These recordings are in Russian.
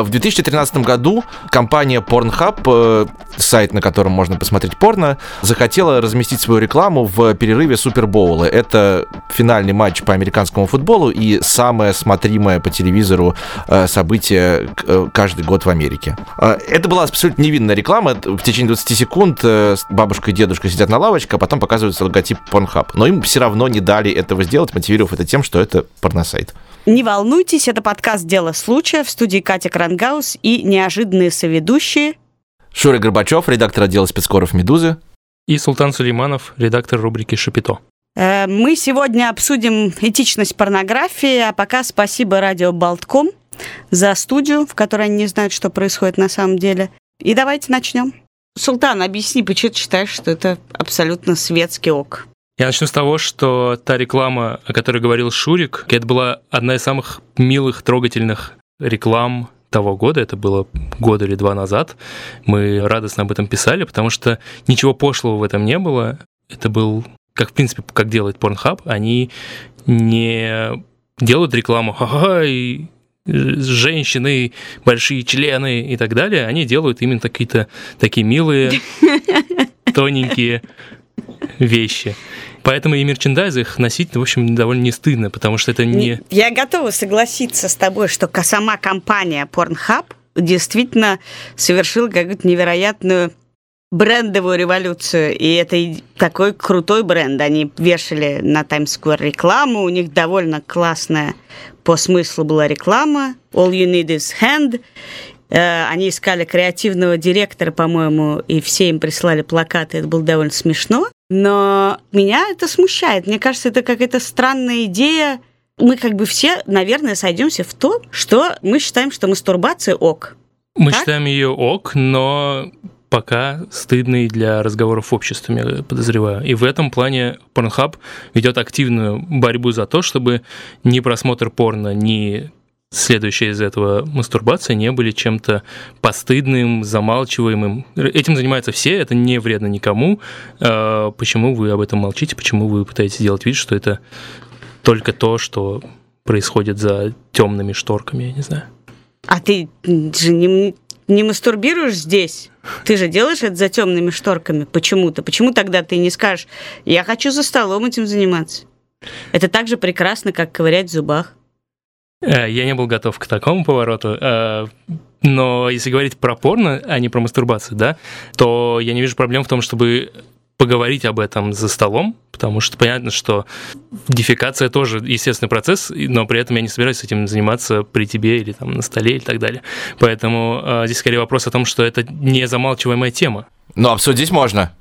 В 2013 году компания Pornhub, э, сайт, на котором можно посмотреть порно, захотела разместить свою рекламу в перерыве Супербоула. Это финальный матч по американскому футболу и самое смотримое по телевизору э, событие э, каждый год в Америке. Это была абсолютно невинная реклама. В течение 20 секунд бабушка и дедушка сидят на лавочке, а потом показывается логотип Pornhub. Но им все равно не дали этого сделать, мотивировав это тем, что это порносайт. Не волнуйтесь, это подкаст «Дело случая» в студии Катя Крангаус и неожиданные соведущие Шура Горбачев, редактор отдела спецкоров «Медузы». И Султан Сулейманов, редактор рубрики «Шапито». Э, мы сегодня обсудим этичность порнографии, а пока спасибо радио Болтком за студию, в которой они не знают, что происходит на самом деле. И давайте начнем. Султан, объясни, почему ты считаешь, что это абсолютно светский ок? Я начну с того, что та реклама, о которой говорил Шурик, это была одна из самых милых, трогательных реклам того года, это было год или два назад. Мы радостно об этом писали, потому что ничего пошлого в этом не было. Это был, как в принципе, как делает Pornhub, они не делают рекламу, ха-ха, и женщины, большие члены и так далее, они делают именно какие-то такие милые, тоненькие вещи. Поэтому и мерчендайз их носить, в общем, довольно не стыдно, потому что это не... Я готова согласиться с тобой, что сама компания Pornhub действительно совершила какую-то невероятную брендовую революцию, и это такой крутой бренд. Они вешали на Times Square рекламу, у них довольно классная по смыслу была реклама «All you need is hand», э, они искали креативного директора, по-моему, и все им прислали плакаты. Это было довольно смешно. Но меня это смущает. Мне кажется, это какая-то странная идея. Мы как бы все, наверное, сойдемся в том, что мы считаем, что мастурбация ок. Мы так? считаем ее ок, но пока стыдный для разговоров в обществе, я подозреваю. И в этом плане Pornhub ведет активную борьбу за то, чтобы ни просмотр порно, ни следующая из этого мастурбация не были чем-то постыдным, замалчиваемым. Этим занимаются все, это не вредно никому. А почему вы об этом молчите? Почему вы пытаетесь сделать вид, что это только то, что происходит за темными шторками, я не знаю. А ты же не, не мастурбируешь здесь? Ты же делаешь это за темными шторками почему-то. Почему тогда ты не скажешь, я хочу за столом этим заниматься? Это так же прекрасно, как ковырять в зубах. Э, я не был готов к такому повороту. Э, но если говорить про порно, а не про мастурбацию, да, то я не вижу проблем в том, чтобы поговорить об этом за столом, потому что понятно, что дефекация тоже естественный процесс, но при этом я не собираюсь этим заниматься при тебе или там на столе и так далее. Поэтому э, здесь скорее вопрос о том, что это не замалчиваемая тема. Но обсудить можно.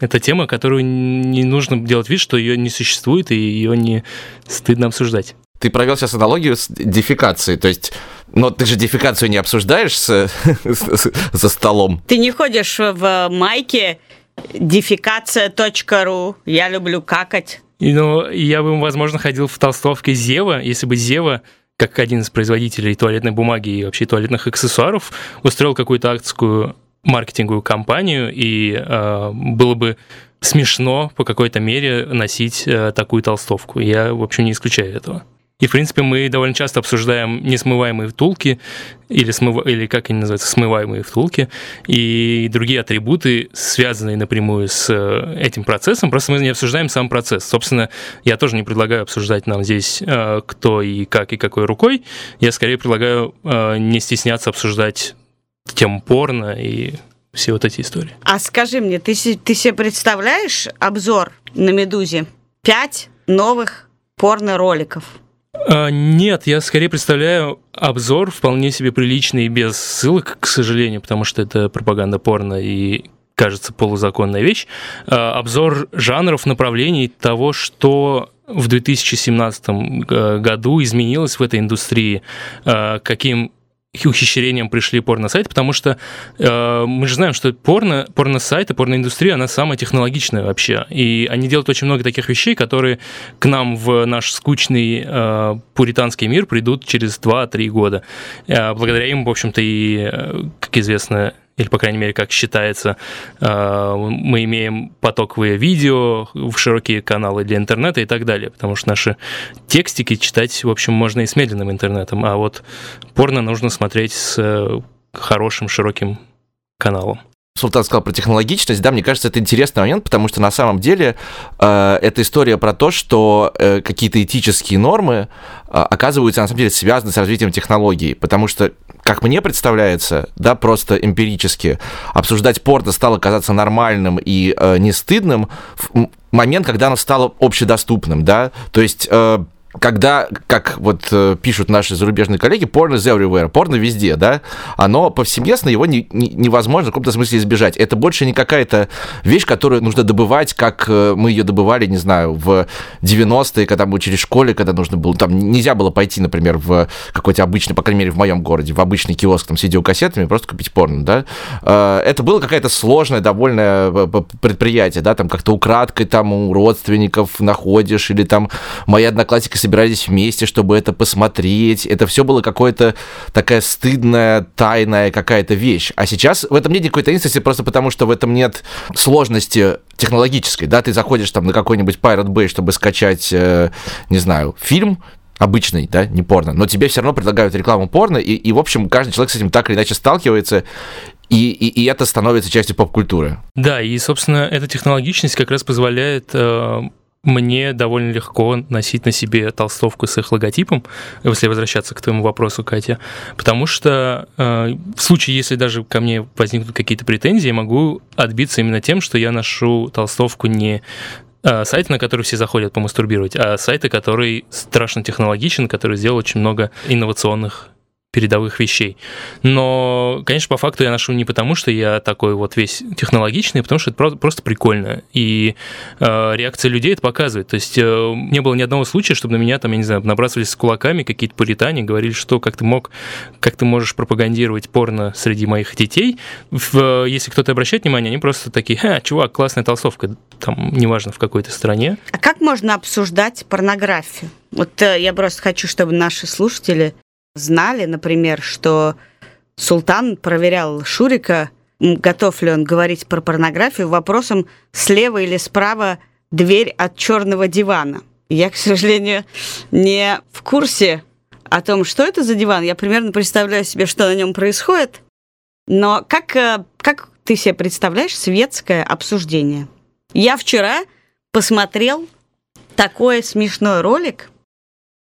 Это тема, которую не нужно делать вид, что ее не существует и ее не стыдно обсуждать. Ты провел сейчас аналогию с дефикацией, то есть, но ты же дефикацию не обсуждаешь с, с, за столом. Ты не ходишь в майке дефикация.ру, я люблю какать. И, ну, я бы, возможно, ходил в толстовке Зева, если бы Зева как один из производителей туалетной бумаги и вообще туалетных аксессуаров, устроил какую-то акцию маркетинговую кампанию, и э, было бы смешно по какой-то мере носить э, такую толстовку. Я, в общем, не исключаю этого. И, в принципе, мы довольно часто обсуждаем несмываемые втулки, или, смыв... или как они называются, смываемые втулки, и другие атрибуты, связанные напрямую с э, этим процессом, просто мы не обсуждаем сам процесс. Собственно, я тоже не предлагаю обсуждать нам здесь, э, кто и как и какой рукой. Я скорее предлагаю э, не стесняться обсуждать тему порно и все вот эти истории. А скажи мне, ты, ты себе представляешь обзор на «Медузе»? Пять новых порно-роликов – нет, я скорее представляю обзор вполне себе приличный, без ссылок, к сожалению, потому что это пропаганда порно и кажется полузаконная вещь. А, обзор жанров, направлений того, что в 2017 э, году изменилось в этой индустрии, а, каким ухищрением пришли порно-сайты, потому что э, мы же знаем, что порно, порно-сайты, порно-индустрия, она самая технологичная вообще. И они делают очень много таких вещей, которые к нам в наш скучный э, пуританский мир придут через 2-3 года. Э, благодаря им, в общем-то, и, э, как известно, или, по крайней мере, как считается, э, мы имеем потоковые видео в широкие каналы для интернета и так далее, потому что наши текстики читать, в общем, можно и с медленным интернетом, а вот порно нужно смотреть с э, хорошим широким каналом. Султан сказал про технологичность, да, мне кажется, это интересный момент, потому что на самом деле э, это история про то, что э, какие-то этические нормы э, оказываются на самом деле связаны с развитием технологий, потому что, как мне представляется, да, просто эмпирически обсуждать порно стало казаться нормальным и э, не стыдным в момент, когда оно стало общедоступным, да, то есть э, когда, как вот э, пишут наши зарубежные коллеги, порно is everywhere, порно везде, да, оно повсеместно, его не, не, невозможно в каком-то смысле избежать. Это больше не какая-то вещь, которую нужно добывать, как э, мы ее добывали, не знаю, в 90-е, когда мы учились в школе, когда нужно было, там нельзя было пойти, например, в какой-то обычный, по крайней мере, в моем городе, в обычный киоск там, с видеокассетами, просто купить порно, да. Э, это было какая-то сложное довольно предприятие, да, там как-то украдкой там у родственников находишь, или там мои одноклассники собирались вместе, чтобы это посмотреть. Это все было какое-то такая стыдная, тайная какая-то вещь. А сейчас в этом нет никакой таинственности, просто потому что в этом нет сложности технологической, да, ты заходишь там на какой-нибудь Pirate Bay, чтобы скачать, э, не знаю, фильм, обычный, да, не порно, но тебе все равно предлагают рекламу порно, и, и, в общем, каждый человек с этим так или иначе сталкивается, и, и, и это становится частью поп-культуры. Да, и, собственно, эта технологичность как раз позволяет э, мне довольно легко носить на себе толстовку с их логотипом, если возвращаться к твоему вопросу, Катя, потому что э, в случае, если даже ко мне возникнут какие-то претензии, я могу отбиться именно тем, что я ношу толстовку не э, сайт, на который все заходят помастурбировать, а сайты, который страшно технологичен, который сделал очень много инновационных передовых вещей. Но, конечно, по факту я ношу не потому, что я такой вот весь технологичный, а потому что это просто прикольно. И э, реакция людей это показывает. То есть э, не было ни одного случая, чтобы на меня там, я не знаю, набрасывались с кулаками какие-то пуритане, говорили, что как ты мог, как ты можешь пропагандировать порно среди моих детей. В, если кто-то обращает внимание, они просто такие, ха, чувак, классная толстовка, там, неважно, в какой-то стране. А как можно обсуждать порнографию? Вот э, я просто хочу, чтобы наши слушатели знали, например, что Султан проверял Шурика, готов ли он говорить про порнографию, вопросом слева или справа дверь от черного дивана. Я, к сожалению, не в курсе о том, что это за диван. Я примерно представляю себе, что на нем происходит. Но как, э, как ты себе представляешь светское обсуждение? Я вчера посмотрел такой смешной ролик –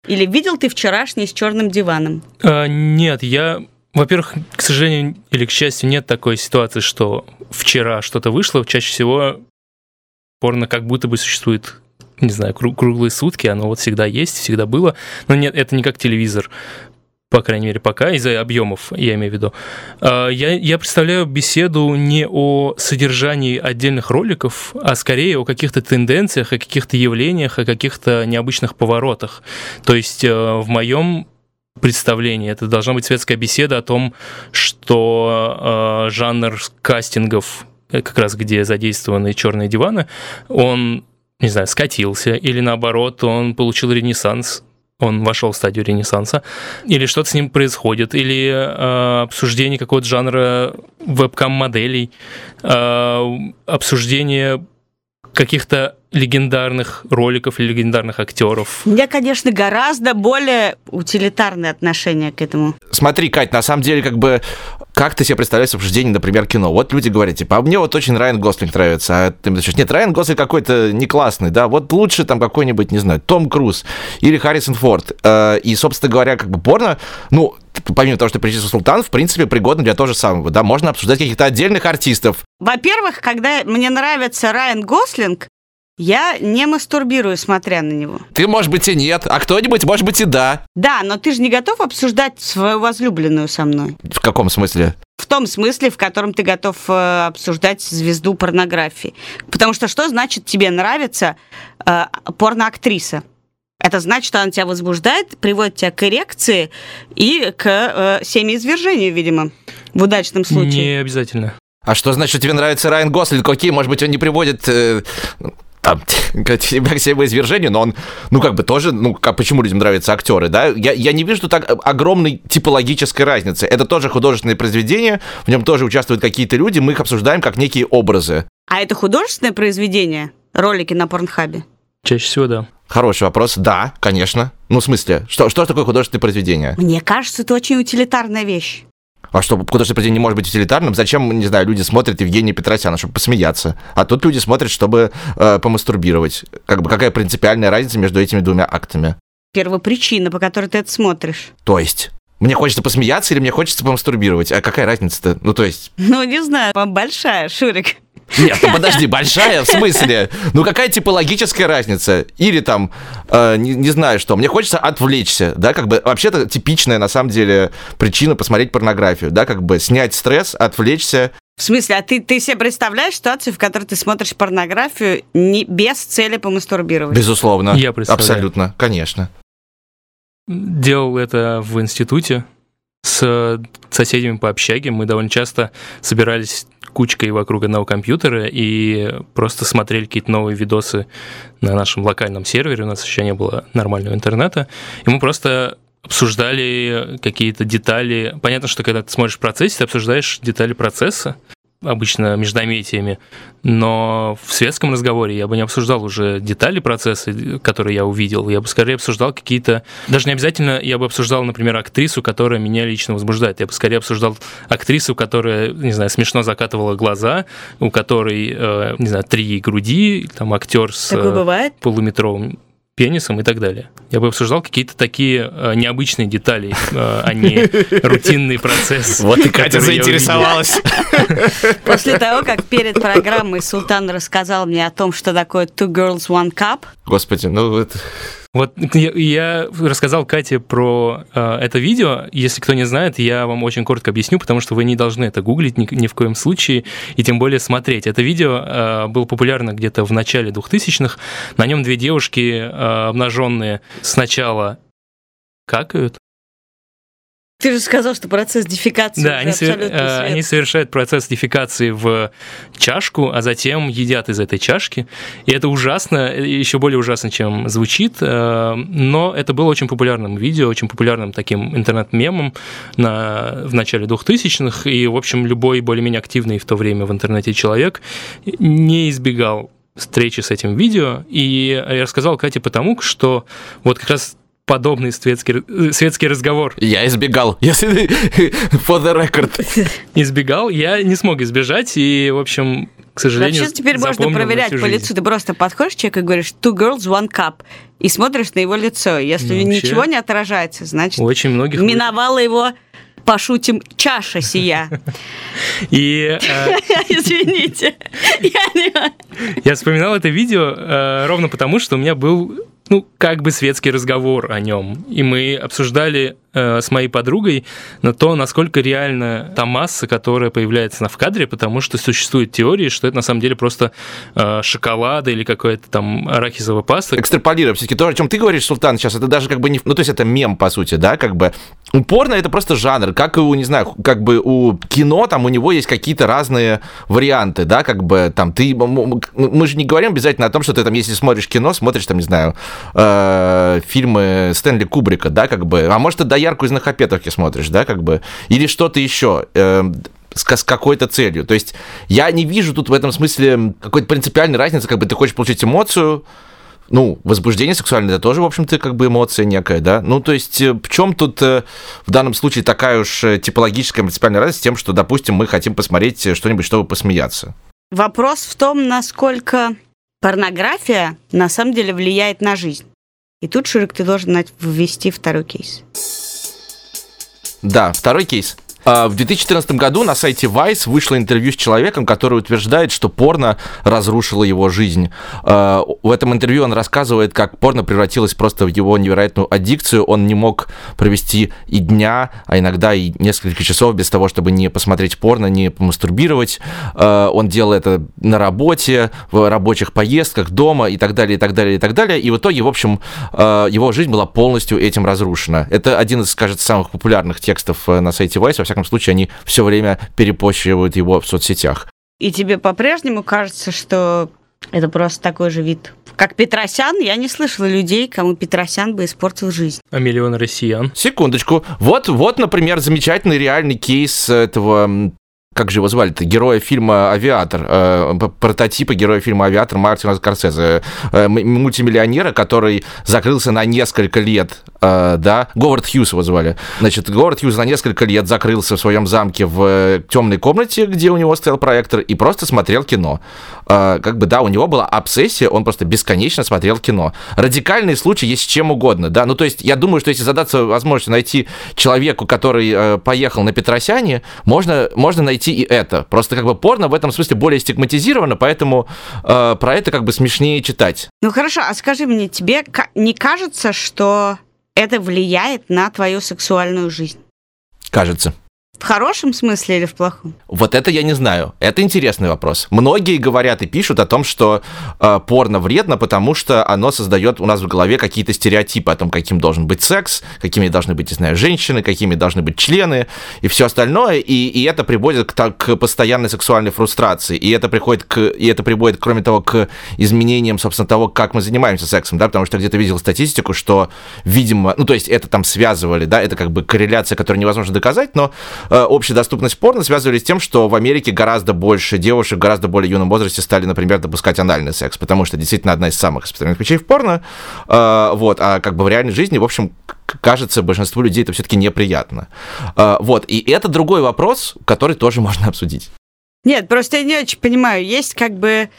или видел ты вчерашний с черным диваном? А, нет, я во-первых, к сожалению или к счастью, нет такой ситуации, что вчера что-то вышло. Чаще всего порно как будто бы существует, не знаю, круглые сутки, оно вот всегда есть, всегда было. Но нет, это не как телевизор по крайней мере, пока, из-за объемов, я имею в виду. А, я, я представляю беседу не о содержании отдельных роликов, а скорее о каких-то тенденциях, о каких-то явлениях, о каких-то необычных поворотах. То есть э, в моем представлении это должна быть светская беседа о том, что э, жанр кастингов, э, как раз где задействованы черные диваны, он не знаю, скатился, или наоборот, он получил ренессанс, он вошел в стадию ренессанса, или что-то с ним происходит, или э, обсуждение какого-то жанра вебкам-моделей, э, обсуждение каких-то легендарных роликов или легендарных актеров. У меня, конечно, гораздо более утилитарное отношение к этому. Смотри, Кать, на самом деле, как бы, как ты себе представляешь обсуждение, например, кино? Вот люди говорят, типа, а мне вот очень Райан Гослинг нравится, а ты мне нет, Райан Гослинг какой-то не классный, да, вот лучше там какой-нибудь, не знаю, Том Круз или Харрисон Форд. Э, и, собственно говоря, как бы порно, ну, помимо того, что перечислил Султан, в принципе, пригодно для того же самого, да, можно обсуждать каких-то отдельных артистов. Во-первых, когда мне нравится Райан Гослинг, я не мастурбирую, смотря на него. Ты, может быть, и нет, а кто-нибудь, может быть, и да. Да, но ты же не готов обсуждать свою возлюбленную со мной. В каком смысле? В том смысле, в котором ты готов э, обсуждать звезду порнографии. Потому что что значит тебе нравится э, порноактриса? Это значит, что она тебя возбуждает, приводит тебя к эрекции и к э, семяизвержению, видимо, в удачном случае. Не обязательно. А что значит, тебе нравится Райан Гослинг? Окей, может быть, он не приводит... Э, там, к извержению, но он, ну, как бы тоже, ну, как, почему людям нравятся актеры, да? Я, я не вижу так огромной типологической разницы. Это тоже художественное произведение, в нем тоже участвуют какие-то люди, мы их обсуждаем как некие образы. А это художественное произведение? Ролики на Порнхабе? Чаще всего, да. Хороший вопрос. Да, конечно. Ну, в смысле, что, что такое художественное произведение? Мне кажется, это очень утилитарная вещь. А что, художественное произведение не может быть утилитарным? Зачем, не знаю, люди смотрят Евгения Петросяна, чтобы посмеяться? А тут люди смотрят, чтобы э, помастурбировать. Как бы какая принципиальная разница между этими двумя актами? Первопричина, по которой ты это смотришь. То есть? Мне хочется посмеяться или мне хочется помастурбировать? А какая разница-то? Ну, то есть... Ну, не знаю, большая, Шурик. Нет, ну подожди, большая, в смысле? Ну какая типологическая разница? Или там, э, не, не знаю что, мне хочется отвлечься, да, как бы, вообще-то типичная, на самом деле, причина посмотреть порнографию, да, как бы снять стресс, отвлечься. В смысле, а ты, ты себе представляешь ситуацию, в которой ты смотришь порнографию не, без цели помастурбировать? Безусловно. Я представляю. Абсолютно, конечно. Делал это в институте с соседями по общаге. Мы довольно часто собирались кучкой вокруг одного компьютера и просто смотрели какие-то новые видосы на нашем локальном сервере, у нас еще не было нормального интернета, и мы просто обсуждали какие-то детали. Понятно, что когда ты смотришь в процессе, ты обсуждаешь детали процесса, обычно междометиями, но в светском разговоре я бы не обсуждал уже детали процесса, которые я увидел, я бы скорее обсуждал какие-то, даже не обязательно я бы обсуждал, например, актрису, которая меня лично возбуждает, я бы скорее обсуждал актрису, которая, не знаю, смешно закатывала глаза, у которой, э, не знаю, три груди, там актер с полуметровым пенисом и так далее. Я бы обсуждал какие-то такие э, необычные детали, э, а не рутинный процесс. Вот и Катя заинтересовалась. После того, как перед программой Султан рассказал мне о том, что такое Two Girls One Cup. Господи, ну это... Вот я, я рассказал Кате про э, это видео. Если кто не знает, я вам очень коротко объясню, потому что вы не должны это гуглить ни, ни в коем случае, и тем более смотреть. Это видео э, было популярно где-то в начале 2000-х. На нем две девушки э, обнаженные сначала какают, ты же сказал, что процесс дефекации Да, они, свер... Э, они совершают процесс дефекации в чашку, а затем едят из этой чашки. И это ужасно, еще более ужасно, чем звучит. Э, но это было очень популярным видео, очень популярным таким интернет-мемом на... в начале 2000-х. И, в общем, любой более-менее активный в то время в интернете человек не избегал встречи с этим видео. И я рассказал Кате потому, что вот как раз подобный светский, э, светский разговор. Я избегал, если for the record. Избегал, я не смог избежать, и, в общем, к сожалению, Вообще теперь можно проверять по лицу. Ты просто подходишь к человеку и говоришь two girls, one cup, и смотришь на его лицо. Если ну, ничего не отражается, значит, очень многих миновало его пошутим, чаша сия. И... Э, Извините. Я вспоминал это видео э, ровно потому, что у меня был ну, как бы светский разговор о нем. И мы обсуждали э, с моей подругой на то, насколько реально та масса, которая появляется в кадре, потому что существует теория, что это на самом деле просто э, шоколад или какая-то там арахисовая паста. Экстраполируя все-таки то, о чем ты говоришь, Султан, сейчас, это даже как бы не... Ну, то есть это мем, по сути, да, как бы. Упорно это просто жанр, как и у, не знаю, как бы у кино, там у него есть какие-то разные варианты, да, как бы там ты... Мы же не говорим обязательно о том, что ты там, если смотришь кино, смотришь там, не знаю, э, фильмы Стэнли Кубрика, да, как бы, а может, ты доярку из Нахапетовки смотришь, да, как бы, или что-то еще. Э, с, с какой-то целью. То есть я не вижу тут в этом смысле какой-то принципиальной разницы, как бы ты хочешь получить эмоцию, ну, возбуждение сексуальное, это тоже, в общем-то, как бы эмоция некая, да? Ну, то есть э, в чем тут э, в данном случае такая уж э, типологическая принципиальная разница с тем, что, допустим, мы хотим посмотреть что-нибудь, чтобы посмеяться? Вопрос в том, насколько порнография на самом деле влияет на жизнь. И тут, Шурик, ты должен ввести второй кейс. Да, второй кейс. А, в 2014 году на сайте Vice вышло интервью с человеком, который утверждает, что порно разрушило его жизнь. А, в этом интервью он рассказывает, как порно превратилось просто в его невероятную аддикцию. Он не мог провести и дня, а иногда и несколько часов без того, чтобы не посмотреть порно, не помастурбировать. А, он делал это на работе, в рабочих поездках, дома и так далее, и так далее, и так далее. И в итоге, в общем, его жизнь была полностью этим разрушена. Это один из, кажется, самых популярных текстов э, на сайте Vice, во всяком случае, они все время перепощивают его в соцсетях. И тебе по-прежнему кажется, что Это просто такой же вид. Как Петросян, я не слышала людей, кому Петросян бы испортил жизнь. А миллион россиян? Секундочку. Вот, вот, например, замечательный реальный кейс этого как же его звали-то, героя фильма «Авиатор», э, прототипа героя фильма «Авиатор» Мартина Скорсезе, э, мультимиллионера, который закрылся на несколько лет, э, да, Говард Хьюз его звали. Значит, Говард Хьюз на несколько лет закрылся в своем замке в э, темной комнате, где у него стоял проектор, и просто смотрел кино. Э, как бы, да, у него была обсессия, он просто бесконечно смотрел кино. Радикальный случай есть с чем угодно, да, ну, то есть я думаю, что если задаться возможностью найти человеку, который э, поехал на Петросяне, можно, можно найти найти и это. Просто как бы порно в этом смысле более стигматизировано, поэтому э, про это как бы смешнее читать. Ну хорошо, а скажи мне, тебе не кажется, что это влияет на твою сексуальную жизнь? Кажется. В хорошем смысле или в плохом? Вот это я не знаю. Это интересный вопрос. Многие говорят и пишут о том, что э, порно вредно, потому что оно создает у нас в голове какие-то стереотипы о том, каким должен быть секс, какими должны быть, не знаю, женщины, какими должны быть члены и все остальное. И, и это приводит к, к постоянной сексуальной фрустрации. И это приходит к, и это приводит, кроме того, к изменениям, собственно, того, как мы занимаемся сексом, да, потому что где-то видел статистику, что, видимо, ну, то есть это там связывали, да, это как бы корреляция, которую невозможно доказать, но Э, общая доступность порно связывали с тем, что в Америке гораздо больше девушек гораздо более юном возрасте стали, например, допускать анальный секс, потому что действительно одна из самых распространенных вещей в порно. Э, вот, а как бы в реальной жизни, в общем, кажется, большинству людей это все-таки неприятно. Э, вот, и это другой вопрос, который тоже можно обсудить. Нет, просто я не очень понимаю, есть как бы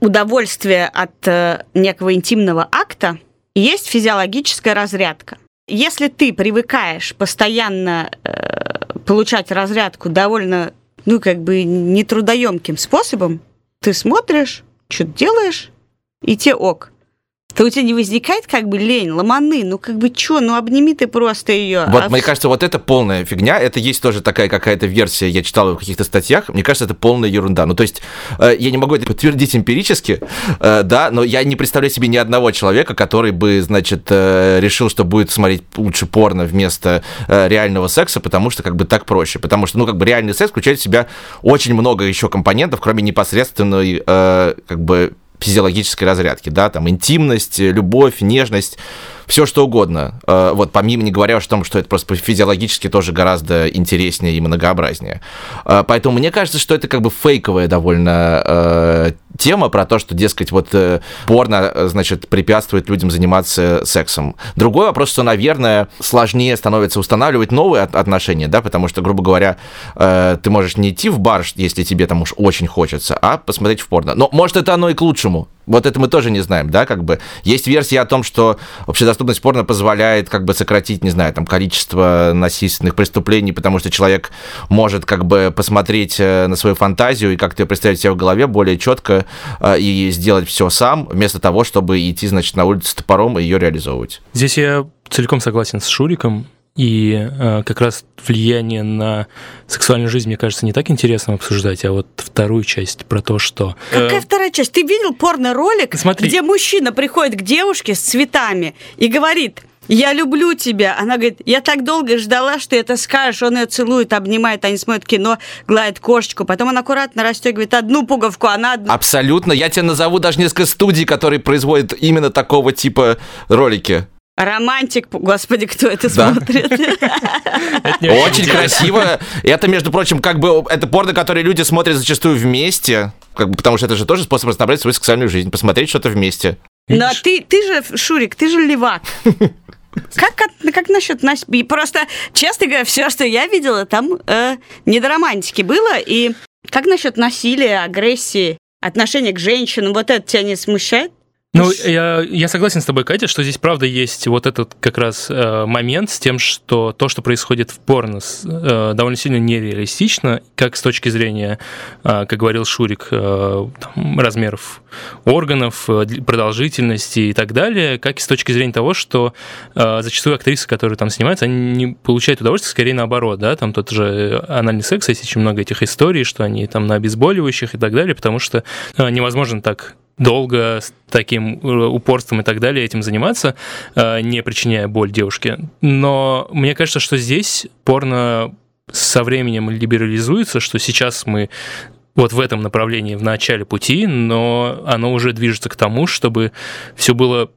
удовольствие от некого интимного акта, есть физиологическая разрядка. Если ты привыкаешь постоянно получать разрядку довольно, ну, как бы нетрудоемким способом, ты смотришь, что-то делаешь, и те ок то у тебя не возникает как бы лень, ломаны, ну как бы что, ну обними ты просто ее. Вот, а... мне кажется, вот это полная фигня, это есть тоже такая какая-то версия, я читал в каких-то статьях, мне кажется, это полная ерунда. Ну то есть э, я не могу это подтвердить эмпирически, э, да, но я не представляю себе ни одного человека, который бы, значит, э, решил, что будет смотреть лучше порно вместо реального секса, потому что как бы так проще, потому что, ну как бы реальный секс включает в себя очень много еще компонентов, кроме непосредственной, как бы физиологической разрядки, да, там интимность, любовь, нежность, все что угодно. Э, вот помимо не говоря о том, что это просто физиологически тоже гораздо интереснее и многообразнее. Э, поэтому мне кажется, что это как бы фейковая довольно э, тема про то, что, дескать, вот порно, значит, препятствует людям заниматься сексом. Другой вопрос, что, наверное, сложнее становится устанавливать новые отношения, да, потому что, грубо говоря, ты можешь не идти в бар, если тебе там уж очень хочется, а посмотреть в порно. Но, может, это оно и к лучшему. Вот это мы тоже не знаем, да, как бы. Есть версия о том, что общедоступность порно позволяет как бы сократить, не знаю, там, количество насильственных преступлений, потому что человек может как бы посмотреть э, на свою фантазию и как-то ее представить себе в голове более четко э, и сделать все сам, вместо того, чтобы идти, значит, на улицу с топором и ее реализовывать. Здесь я целиком согласен с Шуриком. И э, как раз влияние на сексуальную жизнь, мне кажется, не так интересно обсуждать, а вот вторую часть про то, что... Какая э... вторая часть? Ты видел порно-ролик, Смотри. где мужчина приходит к девушке с цветами и говорит, я люблю тебя. Она говорит, я так долго ждала, что это скажешь. Он ее целует, обнимает, они смотрят кино, гладит кошечку. Потом он аккуратно расстегивает одну пуговку, она одну. Абсолютно. Я тебе назову даже несколько студий, которые производят именно такого типа ролики. Романтик, господи, кто это смотрит? Очень красиво. Это, между прочим, как бы это порно, которое люди смотрят зачастую вместе, как бы, потому что это же тоже способ разнообразить свою сексуальную жизнь, посмотреть что-то вместе. Но ты, ты же, Шурик, ты же левак. Как, как, как насчет нас? Просто, честно говоря, все, что я видела, там э, не до романтики было. И как насчет насилия, агрессии, отношения к женщинам? Вот это тебя не смущает? Ну, я, я согласен с тобой, Катя, что здесь, правда, есть вот этот как раз э, момент с тем, что то, что происходит в порно, э, довольно сильно нереалистично, как с точки зрения, э, как говорил Шурик, э, там, размеров органов, э, продолжительности и так далее, как и с точки зрения того, что э, зачастую актрисы, которые там снимаются, они не получают удовольствие, скорее наоборот, да, там тот же анальный секс, есть очень много этих историй, что они там на обезболивающих и так далее, потому что э, невозможно так долго с таким э, упорством и так далее этим заниматься, э, не причиняя боль девушке. Но мне кажется, что здесь порно со временем либерализуется, что сейчас мы вот в этом направлении в начале пути, но оно уже движется к тому, чтобы все было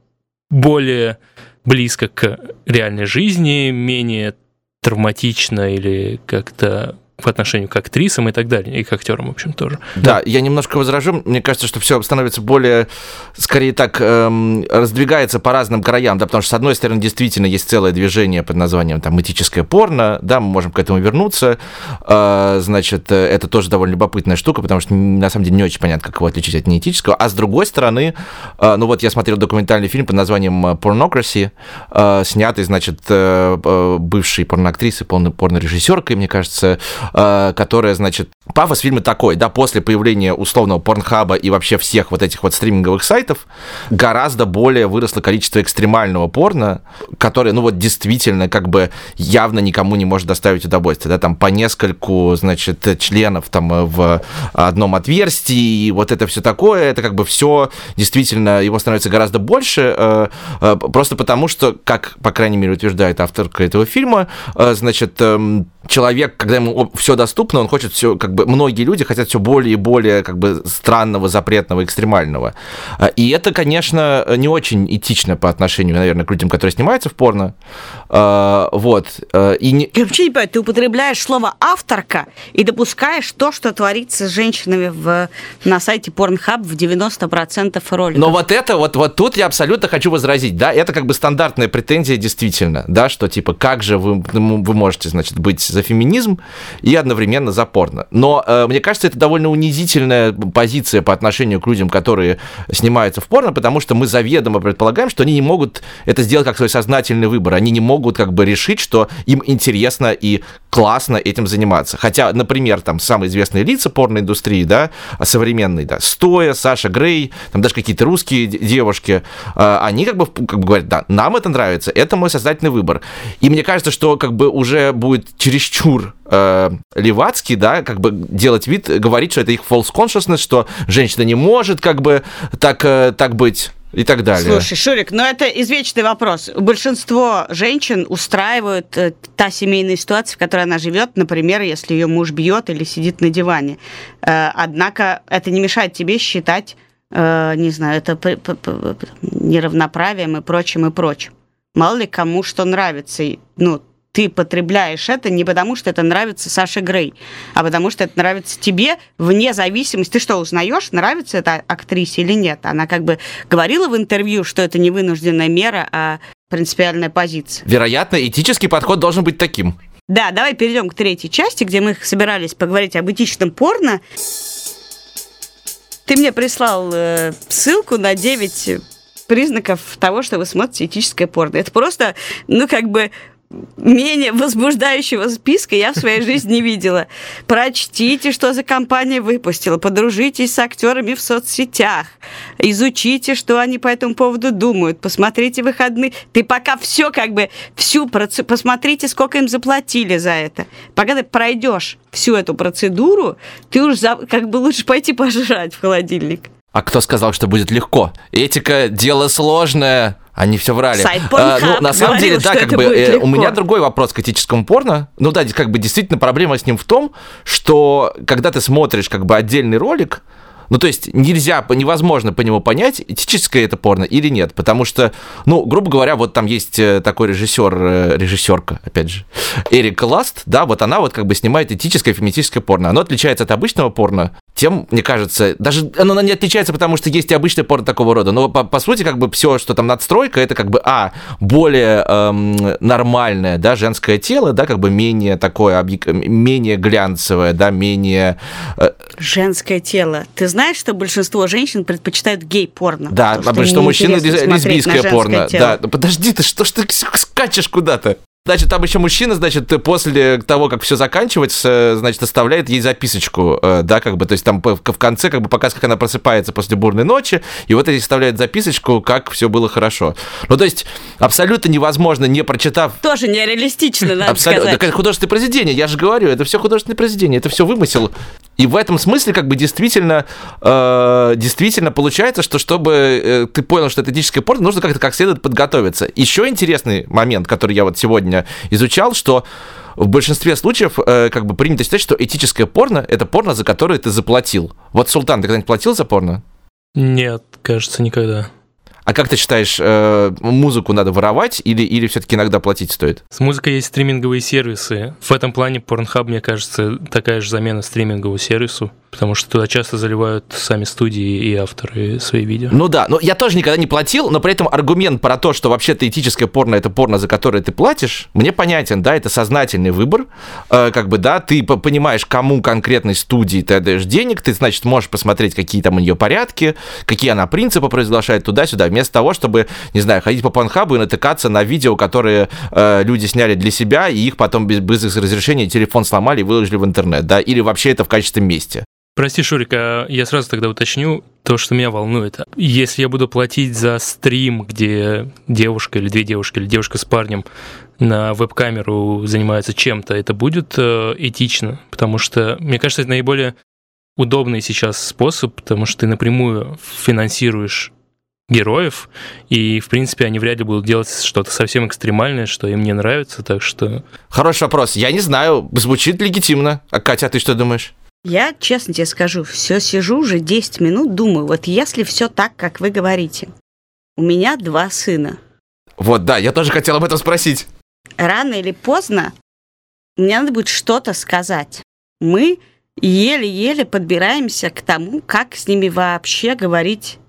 более близко к реальной жизни, менее травматично или как-то в отношении к актрисам и так далее, и к актерам, в общем, тоже. Да, я немножко возражу. Мне кажется, что все становится более, скорее так, эм, раздвигается по разным краям, да, потому что, с одной стороны, действительно есть целое движение под названием там этическое порно, да, мы можем к этому вернуться. Э, значит, это тоже довольно любопытная штука, потому что, на самом деле, не очень понятно, как его отличить от неэтического. А с другой стороны, э, ну вот я смотрел документальный фильм под названием Pornocracy, э, снятый, значит, э, э бывшей порноактрисой, порнорежиссеркой, мне кажется, Э, которая, значит, пафос фильма такой, да, после появления условного порнхаба и вообще всех вот этих вот стриминговых сайтов гораздо более выросло количество экстремального порно, которое, ну вот действительно, как бы явно никому не может доставить удовольствие, да, там по нескольку, значит, членов там в одном отверстии, и вот это все такое, это как бы все действительно, его становится гораздо больше, э, э, просто потому что, как, по крайней мере, утверждает авторка этого фильма, значит, эм, человек, когда ему все доступно, он хочет все, как бы, многие люди хотят все более и более, как бы, странного, запретного, экстремального. А, и это, конечно, не очень этично по отношению, наверное, к людям, которые снимаются в порно. А, вот. А, и не... Я вообще не понимаю, ты употребляешь слово «авторка» и допускаешь то, что творится с женщинами в, на сайте Pornhub в 90% роликов. Но вот это, вот, вот тут я абсолютно хочу возразить, да, это как бы стандартная претензия действительно, да, что типа, как же вы, вы можете, значит, быть за феминизм и одновременно за порно. Но э, мне кажется, это довольно унизительная позиция по отношению к людям, которые снимаются в порно, потому что мы заведомо предполагаем, что они не могут это сделать как свой сознательный выбор. Они не могут как бы решить, что им интересно и классно этим заниматься. Хотя, например, там самые известные лица порноиндустрии, да, современные, да, Стоя, Саша Грей, там даже какие-то русские девушки, э, они как бы, как бы говорят, да, нам это нравится, это мой сознательный выбор. И мне кажется, что как бы уже будет чересчур э, левацкий, да, как бы делать вид, говорить, что это их false consciousness, что женщина не может как бы так, э, так быть и так далее. Слушай, Шурик, но это извечный вопрос. Большинство женщин устраивают э, та семейная ситуация, в которой она живет, например, если ее муж бьет или сидит на диване. Э, однако это не мешает тебе считать, э, не знаю, это неравноправием и прочим, и прочим. Мало ли кому что нравится. Ну, ты потребляешь это не потому, что это нравится Саше Грей, а потому что это нравится тебе вне зависимости. Ты что, узнаешь, нравится это актрисе или нет? Она как бы говорила в интервью, что это не вынужденная мера, а принципиальная позиция. Вероятно, этический подход должен быть таким. Да, давай перейдем к третьей части, где мы собирались поговорить об этичном порно. Ты мне прислал э, ссылку на 9 признаков того, что вы смотрите этическое порно. Это просто, ну, как бы менее возбуждающего списка я в своей жизни не видела. Прочтите, что за компания выпустила, подружитесь с актерами в соцсетях, изучите, что они по этому поводу думают, посмотрите выходные. Ты пока все как бы, всю процедуру, посмотрите, сколько им заплатили за это. Пока ты пройдешь всю эту процедуру, ты уж за, как бы лучше пойти пожрать в холодильник. А кто сказал, что будет легко? Этика – дело сложное. Они все врали. Сайт а, ну, на самом деле, да, как бы э, у меня другой вопрос к этическому порно. Ну да, как бы действительно проблема с ним в том, что когда ты смотришь как бы отдельный ролик, ну, то есть нельзя, невозможно по нему понять, этическое это порно или нет, потому что, ну, грубо говоря, вот там есть э, такой режиссер, э, режиссерка, опять же, Эрика Ласт, да, вот она вот как бы снимает этическое феминистическое порно. Оно отличается от обычного порно тем, мне кажется, даже оно не отличается, потому что есть и обычный порно такого рода, но по, по сути как бы все, что там надстройка, это как бы, а, более эм, нормальное, да, женское тело, да, как бы менее такое, менее глянцевое, да, менее... Э... Женское тело. Ты знаешь, что большинство женщин предпочитают гей-порно? Да, а что, мужчины лесбийское порно. Тело. Да, подожди ты, что ж ты скачешь куда-то? Значит, там еще мужчина, значит, после того, как все заканчивается, значит, оставляет ей записочку, э, да, как бы, то есть там в конце, как бы, показывает, как она просыпается после бурной ночи, и вот эти оставляет записочку, как все было хорошо. Ну, то есть, абсолютно невозможно, не прочитав... Тоже нереалистично, надо Абсолютно. сказать. Это художественное произведение, я же говорю, это все художественное произведение, это все вымысел. И в этом смысле, как бы действительно, э, действительно получается, что чтобы э, ты понял, что это этическое порно, нужно как-то как следует подготовиться. Еще интересный момент, который я вот сегодня изучал, что в большинстве случаев э, как бы принято считать, что этическое порно это порно, за которое ты заплатил. Вот Султан, ты когда-нибудь платил за порно? Нет, кажется, никогда. А как ты считаешь, э, музыку надо воровать или, или все-таки иногда платить стоит? С музыкой есть стриминговые сервисы. В этом плане Pornhub, мне кажется, такая же замена стриминговому сервису потому что туда часто заливают сами студии и авторы свои видео. Ну да, но я тоже никогда не платил, но при этом аргумент про то, что вообще-то этическое порно это порно, за которое ты платишь, мне понятен, да, это сознательный выбор, э, как бы, да, ты понимаешь, кому конкретной студии ты отдаешь денег, ты, значит, можешь посмотреть, какие там у нее порядки, какие она принципы произглашает туда-сюда, вместо того, чтобы, не знаю, ходить по панхабу и натыкаться на видео, которые э, люди сняли для себя, и их потом без, без их разрешения телефон сломали и выложили в интернет, да, или вообще это в качестве мести. Прости, Шурик, а я сразу тогда уточню то, что меня волнует. Если я буду платить за стрим, где девушка или две девушки, или девушка с парнем на веб-камеру занимаются чем-то, это будет э, этично, потому что, мне кажется, это наиболее удобный сейчас способ, потому что ты напрямую финансируешь героев, и, в принципе, они вряд ли будут делать что-то совсем экстремальное, что им не нравится, так что... Хороший вопрос. Я не знаю, звучит легитимно. А, Катя, а ты что думаешь? Я, честно тебе скажу, все сижу уже 10 минут, думаю, вот если все так, как вы говорите, у меня два сына. Вот, да, я тоже хотел об этом спросить. Рано или поздно мне надо будет что-то сказать. Мы еле-еле подбираемся к тому, как с ними вообще говорить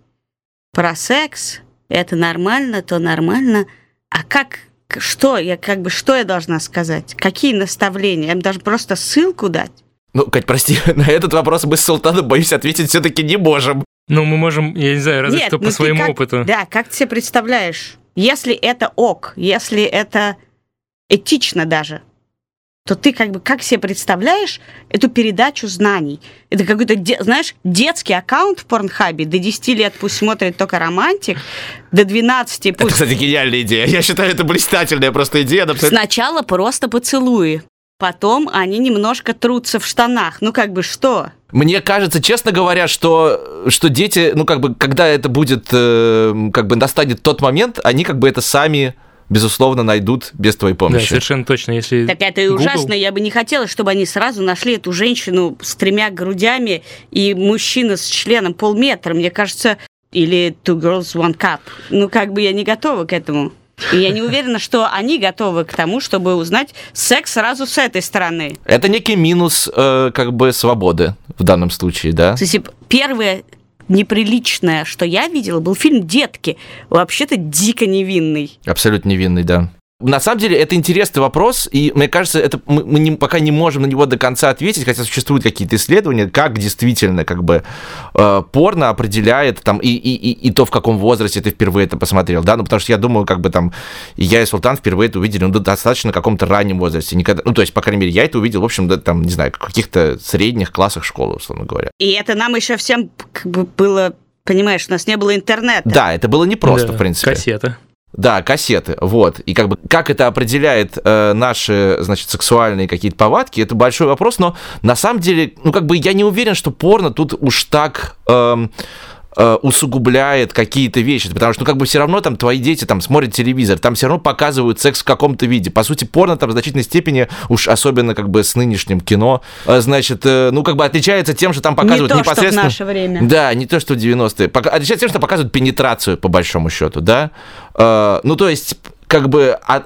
про секс. Это нормально, то нормально. А как, что я, как бы, что я должна сказать? Какие наставления? Я им даже просто ссылку дать? Ну, Кать, прости, на этот вопрос мы с Султаном, боюсь, ответить все-таки не можем. Ну, мы можем, я не знаю, разве Нет, что ну по ты своему как- опыту. Да, как ты себе представляешь? Если это ок, если это этично даже, то ты как бы как себе представляешь эту передачу знаний? Это какой-то, де- знаешь, детский аккаунт в Порнхабе. До 10 лет пусть смотрит только романтик, до 12 Это, пусть кстати, гениальная идея. Я считаю, это блистательная просто идея. абсолютно- сначала просто поцелуи. Потом они немножко трутся в штанах. Ну, как бы что? Мне кажется, честно говоря, что, что дети, ну, как бы, когда это будет, э, как бы, настанет тот момент, они, как бы, это сами, безусловно, найдут без твоей Да, помощи. совершенно точно. Если Так это и Google- ужасно. Я бы не хотела, чтобы они сразу нашли эту женщину с тремя грудями и мужчина с членом полметра. Мне кажется, или Two Girls One Cup. Ну, как бы я не готова к этому. И я не уверена, что они готовы к тому, чтобы узнать секс сразу с этой стороны. Это некий минус, э, как бы, свободы в данном случае, да? То есть и первое неприличное, что я видела, был фильм «Детки». Вообще-то дико невинный. Абсолютно невинный, да. На самом деле, это интересный вопрос, и мне кажется, это мы, мы не- пока не можем на него до конца ответить, хотя существуют какие-то исследования, как действительно как бы э, порно определяет там и, и, и, и то, в каком возрасте ты впервые это посмотрел, да, ну потому что я думаю, как бы там и я и Султан впервые это увидели, ну, достаточно в каком-то раннем возрасте, никогда, ну, то есть, по крайней мере, я это увидел, в общем, да, там, не знаю, в каких-то средних классах школы, условно говоря. И это нам еще всем как бы было... Понимаешь, у нас не было интернета. Да, это было непросто, Да, в принципе. Кассета. Да, кассеты, вот. И как бы как это определяет э, наши, значит, сексуальные какие-то повадки, это большой вопрос, но на самом деле, ну как бы я не уверен, что порно тут уж так эм, э, усугубляет какие-то вещи, потому что, ну, как бы все равно там твои дети там смотрят телевизор, там все равно показывают секс в каком-то виде. По сути, порно там в значительной степени, уж особенно как бы с нынешним кино, э, значит, э, ну, как бы отличается тем, что там показывают не то, что в непосредственно... наше время. Да, не то, что в 90-е. Пока- Отличается тем, что показывают пенетрацию, по большому счету, да? Э, ну, то есть как бы а,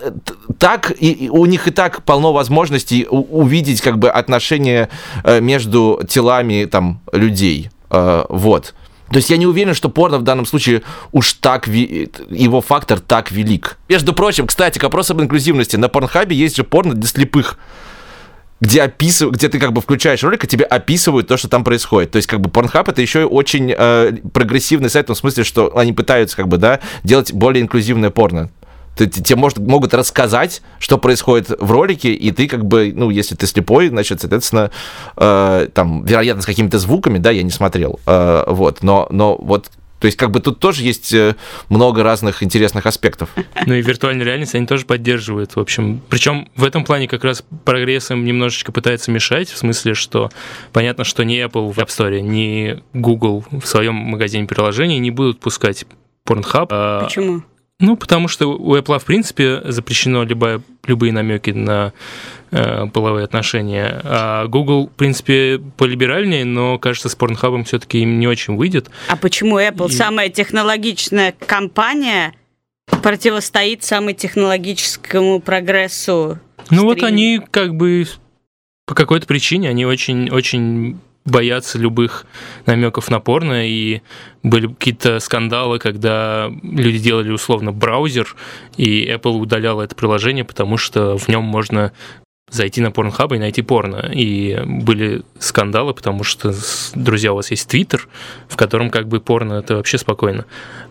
так и, и у них и так полно возможностей у- увидеть как бы отношения э, между телами там людей Э, вот то есть я не уверен, что порно в данном случае уж так, ви- его фактор так велик. Между прочим, кстати, к вопросу об инклюзивности. На Порнхабе есть же порно для слепых где описывают, где ты как бы включаешь ролик, и тебе описывают то, что там происходит. То есть как бы Pornhub это еще и очень э, прогрессивный сайт в том смысле, что они пытаются как бы, да, делать более инклюзивное порно. Ты- те- Тебе может, могут рассказать, что происходит в ролике, и ты как бы, ну, если ты слепой, значит, соответственно, э, там, вероятно, с какими-то звуками, да, я не смотрел, э, вот, но, но вот То есть как бы тут тоже есть э, много разных интересных аспектов. Ну и виртуальная реальность они тоже поддерживают, в общем. Причем в этом плане как раз прогресс им немножечко пытается мешать, в смысле, что понятно, что ни Apple в App Store, ни Google в своем магазине приложений не будут пускать Pornhub. А Почему? Ну, потому что у Apple, в принципе, запрещено любая, любые намеки на э, половые отношения. А Google, в принципе, полиберальнее, но, кажется, с Pornhub все-таки им не очень выйдет. А почему Apple, И... самая технологичная компания, противостоит самой технологическому прогрессу? Ну вот они как бы по какой-то причине, они очень-очень боятся любых намеков на порно, и были какие-то скандалы, когда люди делали условно браузер, и Apple удаляла это приложение, потому что в нем можно зайти на Pornhub и найти порно. И были скандалы, потому что, друзья, у вас есть Твиттер, в котором как бы порно это вообще спокойно.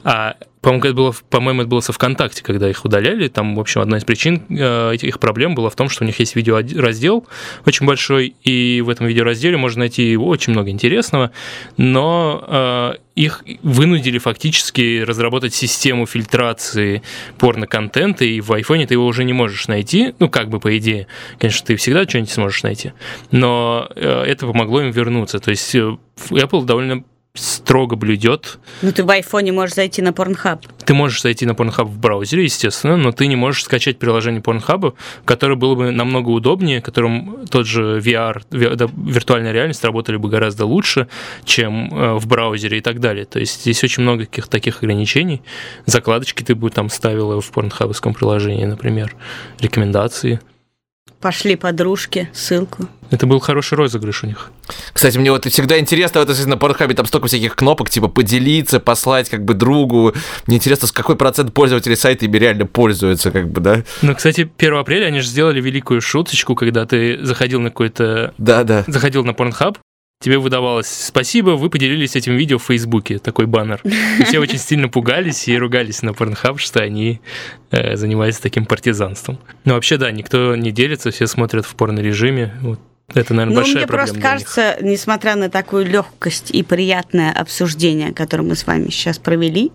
А по-моему, это было, по-моему, это было со ВКонтакте, когда их удаляли. Там, в общем, одна из причин э, этих проблем была в том, что у них есть видеораздел очень большой, и в этом видеоразделе можно найти очень много интересного, но э, их вынудили фактически разработать систему фильтрации порно-контента, и в айфоне ты его уже не можешь найти, ну, как бы по идее. Конечно, ты всегда что-нибудь сможешь найти, но э, это помогло им вернуться. То есть Apple довольно строго блюдет. Ну, ты в айфоне можешь зайти на Pornhub. Ты можешь зайти на Pornhub в браузере, естественно, но ты не можешь скачать приложение Pornhub, которое было бы намного удобнее, которым тот же VR, виртуальная реальность работали бы гораздо лучше, чем э, в браузере и так далее. То есть здесь очень много каких-то таких ограничений. Закладочки ты бы там ставила в порнхабовском приложении, например, рекомендации. Пошли подружки, ссылку. Это был хороший розыгрыш у них. Кстати, мне вот всегда интересно, вот если на Порнхабе там столько всяких кнопок, типа поделиться, послать как бы другу. Мне интересно, с какой процент пользователей сайта ими реально пользуются, как бы, да? Ну, кстати, 1 апреля они же сделали великую шуточку, когда ты заходил на какой-то... Да, да. Заходил на Pornhub, тебе выдавалось «Спасибо, вы поделились этим видео в Фейсбуке», такой баннер. И все очень сильно пугались и ругались на Pornhub, что они э, занимаются таким партизанством. Но вообще, да, никто не делится, все смотрят в порно-режиме. Вот. Это, наверное, ну, большая мне проблема. Мне просто кажется, них. несмотря на такую легкость и приятное обсуждение, которое мы с вами сейчас провели,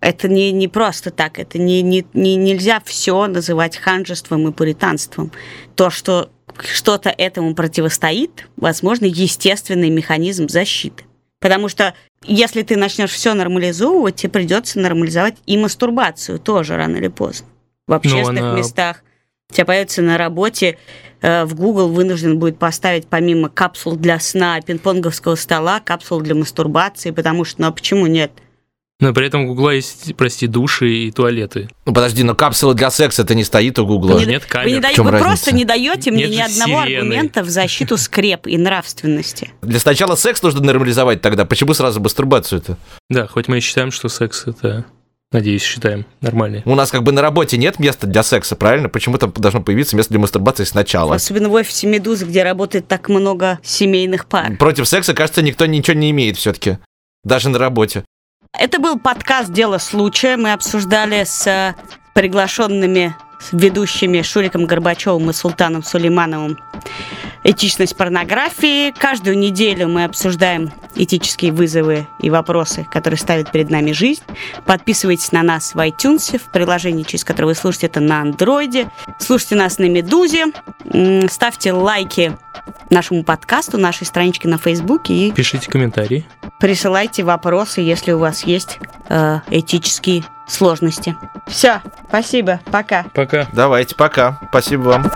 это не, не просто так, это не, не, не, нельзя все называть ханжеством и пуританством. То, что что-то этому противостоит, возможно, естественный механизм защиты. Потому что если ты начнешь все нормализовывать, тебе придется нормализовать и мастурбацию тоже рано или поздно. В общественных она... местах. У тебя появится на работе, э, в Google вынужден будет поставить помимо капсул для сна, пинг-понговского стола, капсул для мастурбации, потому что, ну а почему нет? Но при этом у Гугла есть, прости, души и туалеты. Ну подожди, но капсула для секса это не стоит у Гугла. Не, нет камер. Вы, не да... вы просто не даете мне ни одного сирены. аргумента в защиту скреп и нравственности. Для сначала секс нужно нормализовать тогда. Почему сразу мастурбацию-то? Да, хоть мы и считаем, что секс это Надеюсь, считаем нормальный. У нас как бы на работе нет места для секса, правильно? Почему там должно появиться место для мастурбации сначала? Особенно в офисе «Медузы», где работает так много семейных пар. Против секса, кажется, никто ничего не имеет все-таки. Даже на работе. Это был подкаст «Дело случая». Мы обсуждали с приглашенными ведущими Шуриком Горбачевым и Султаном Сулеймановым этичность порнографии. Каждую неделю мы обсуждаем этические вызовы и вопросы, которые ставит перед нами жизнь. Подписывайтесь на нас в iTunes, в приложении, через которое вы слушаете это на андроиде. Слушайте нас на Медузе. Ставьте лайки нашему подкасту, нашей страничке на Фейсбуке. И Пишите комментарии. Присылайте вопросы, если у вас есть э, этические сложности. Все, спасибо, пока. Пока. Давайте, пока. Спасибо вам.